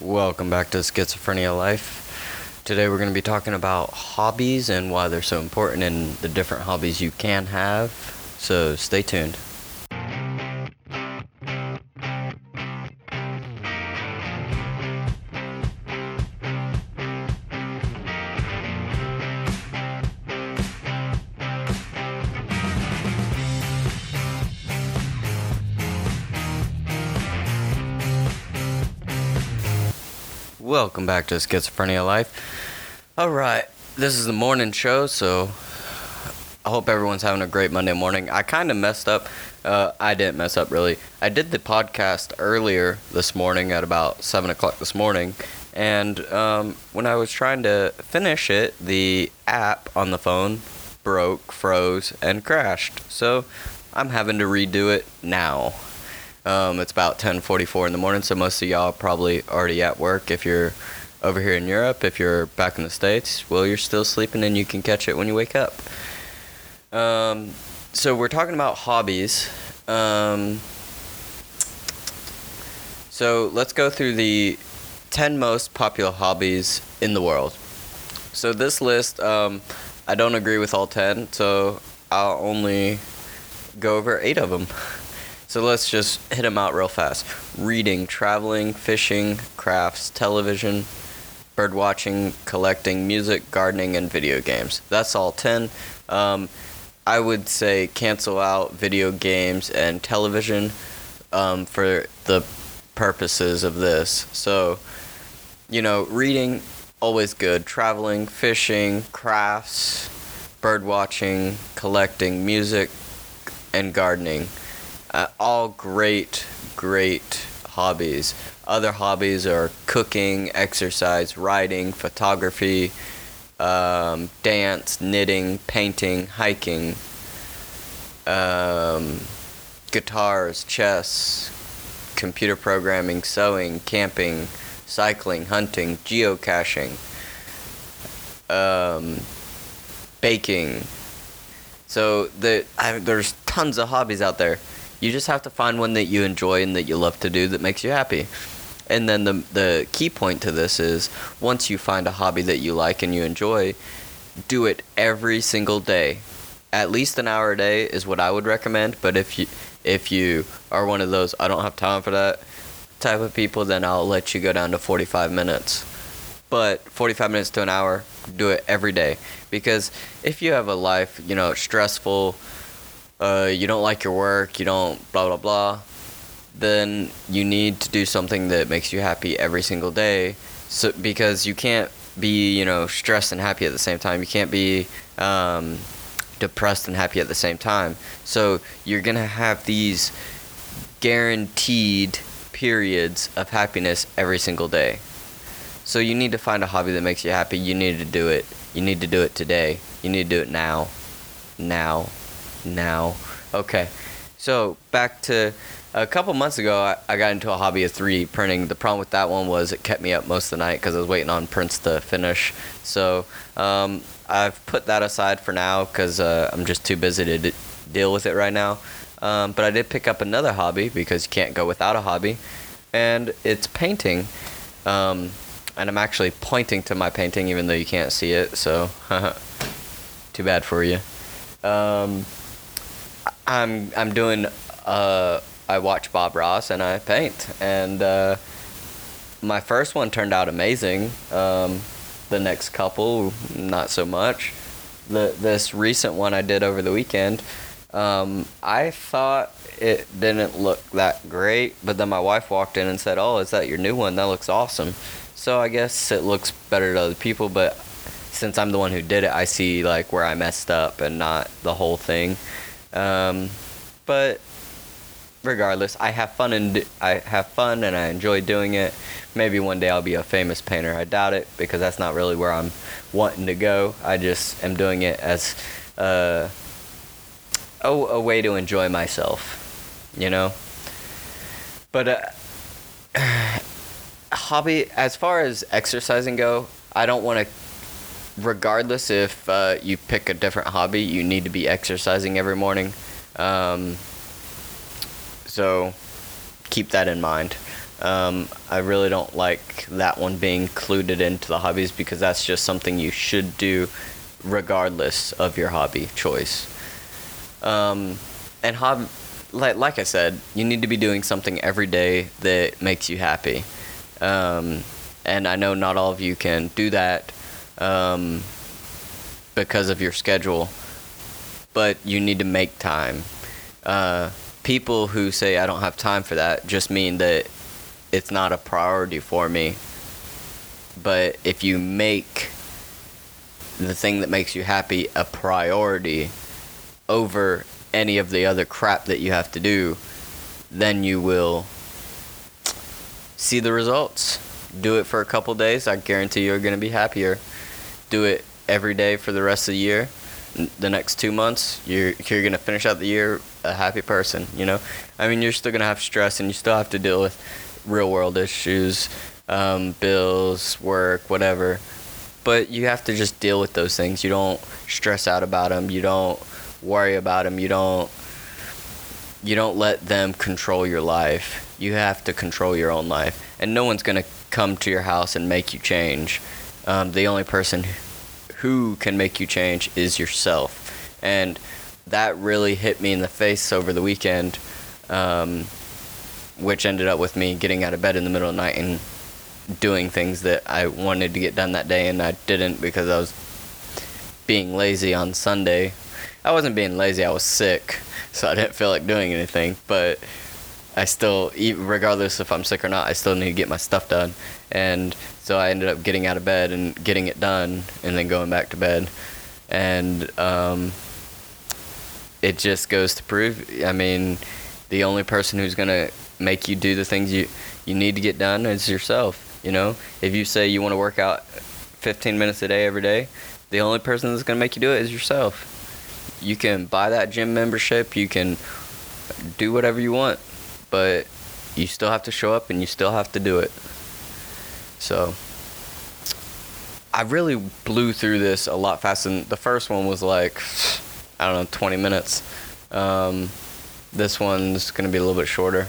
Welcome back to Schizophrenia Life. Today we're going to be talking about hobbies and why they're so important and the different hobbies you can have. So stay tuned. Welcome back to Schizophrenia Life. All right, this is the morning show, so I hope everyone's having a great Monday morning. I kind of messed up. Uh, I didn't mess up really. I did the podcast earlier this morning at about seven o'clock this morning, and um, when I was trying to finish it, the app on the phone broke, froze, and crashed. So I'm having to redo it now. Um, it's about 10:44 in the morning, so most of y'all probably already at work. If you're over here in Europe, if you're back in the states, well, you're still sleeping and you can catch it when you wake up. Um, so we're talking about hobbies. Um, so let's go through the 10 most popular hobbies in the world. So this list, um, I don't agree with all 10, so I'll only go over eight of them. So let's just hit them out real fast. Reading, traveling, fishing, crafts, television, bird watching, collecting, music, gardening, and video games. That's all 10. Um, I would say cancel out video games and television um, for the purposes of this. So, you know, reading, always good. Traveling, fishing, crafts, bird watching, collecting, music, and gardening uh, all great, great hobbies. Other hobbies are cooking, exercise, writing, photography, um, dance, knitting, painting, hiking, um, guitars, chess, computer programming, sewing, camping, cycling, hunting, geocaching, um, baking. So the I, there's tons of hobbies out there. You just have to find one that you enjoy and that you love to do that makes you happy. And then the the key point to this is once you find a hobby that you like and you enjoy, do it every single day. At least an hour a day is what I would recommend, but if you if you are one of those I don't have time for that type of people, then I'll let you go down to 45 minutes. But 45 minutes to an hour, do it every day because if you have a life, you know, stressful, uh, you don't like your work, you don't blah blah blah, then you need to do something that makes you happy every single day. So because you can't be you know stressed and happy at the same time. You can't be um, depressed and happy at the same time. So you're gonna have these guaranteed periods of happiness every single day. So you need to find a hobby that makes you happy. You need to do it. You need to do it today. You need to do it now. Now now. Okay, so back to a couple months ago, I, I got into a hobby of 3D printing. The problem with that one was it kept me up most of the night because I was waiting on prints to finish. So um, I've put that aside for now because uh, I'm just too busy to d- deal with it right now. Um, but I did pick up another hobby because you can't go without a hobby, and it's painting. Um, and I'm actually pointing to my painting even though you can't see it, so too bad for you. I'm I'm doing uh I watch Bob Ross and I paint and uh, my first one turned out amazing. Um, the next couple not so much. The this recent one I did over the weekend, um, I thought it didn't look that great, but then my wife walked in and said, "Oh, is that your new one? That looks awesome." So I guess it looks better to other people, but since I'm the one who did it, I see like where I messed up and not the whole thing. Um, but regardless, I have fun and I have fun and I enjoy doing it. Maybe one day I'll be a famous painter. I doubt it because that's not really where I'm wanting to go. I just am doing it as uh, a, a way to enjoy myself, you know. But uh, hobby, as far as exercising go, I don't want to regardless if uh, you pick a different hobby, you need to be exercising every morning. Um, so keep that in mind. Um, I really don't like that one being included into the hobbies because that's just something you should do regardless of your hobby choice. Um, and hob, like, like I said, you need to be doing something every day that makes you happy. Um, and I know not all of you can do that um, because of your schedule, but you need to make time. Uh, people who say I don't have time for that just mean that it's not a priority for me. But if you make the thing that makes you happy a priority over any of the other crap that you have to do, then you will see the results. Do it for a couple days, I guarantee you're going to be happier. Do it every day for the rest of the year. The next two months, you're you're gonna finish out the year a happy person. You know, I mean, you're still gonna have stress and you still have to deal with real world issues, um, bills, work, whatever. But you have to just deal with those things. You don't stress out about them. You don't worry about them. You don't you don't let them control your life. You have to control your own life. And no one's to come to your house and make you change. Um, the only person who can make you change is yourself. And that really hit me in the face over the weekend, um, which ended up with me getting out of bed in the middle of the night and doing things that I wanted to get done that day, and I didn't because I was being lazy on Sunday. I wasn't being lazy, I was sick so I didn't feel like doing anything. But I still, regardless if I'm sick or not, I still need to get my stuff done. And so I ended up getting out of bed and getting it done, and then going back to bed. And um, it just goes to prove, I mean, the only person who's gonna make you do the things you you need to get done is yourself. You know, if you say you want to work out 15 minutes a day every day, the only person that's gonna make you do it is yourself you can buy that gym membership, you can do whatever you want, but you still have to show up and you still have to do it. So I really blew through this a lot faster than the first one was like I don't know 20 minutes. Um, this one's gonna be a little bit shorter.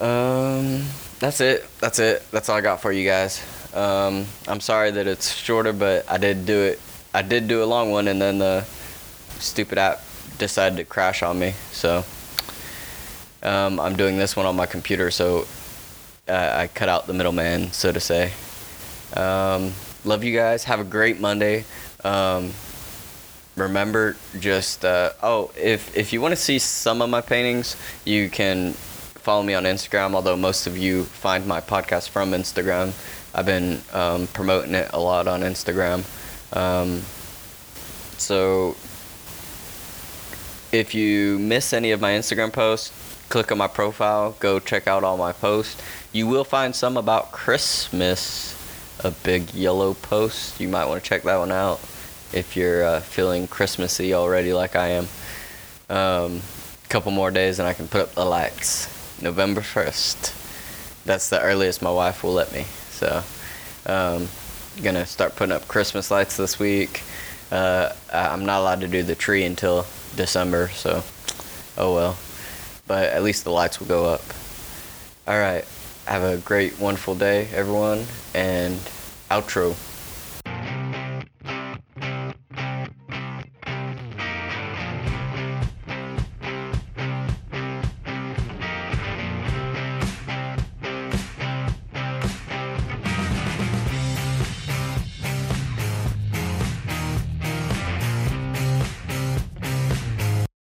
Um, that's it. That's it. That's all I got for you guys. Um, I'm sorry that it's shorter, but I did do it. I did do a long one, and then the stupid app decided to crash on me. So um, I'm doing this one on my computer, so uh, I cut out the middleman, so to say. Um, love you guys. Have a great Monday. Um, remember, just uh, oh, if if you want to see some of my paintings, you can follow me on Instagram. Although most of you find my podcast from Instagram, I've been um, promoting it a lot on Instagram. Um, so if you miss any of my Instagram posts, click on my profile, go check out all my posts. You will find some about Christmas, a big yellow post. You might want to check that one out if you're uh, feeling Christmassy already, like I am. A um, couple more days and I can put up the lights. November 1st. That's the earliest my wife will let me. So, um, gonna start putting up Christmas lights this week. Uh, I'm not allowed to do the tree until December, so oh well. But at least the lights will go up. All right. Have a great, wonderful day, everyone, and outro.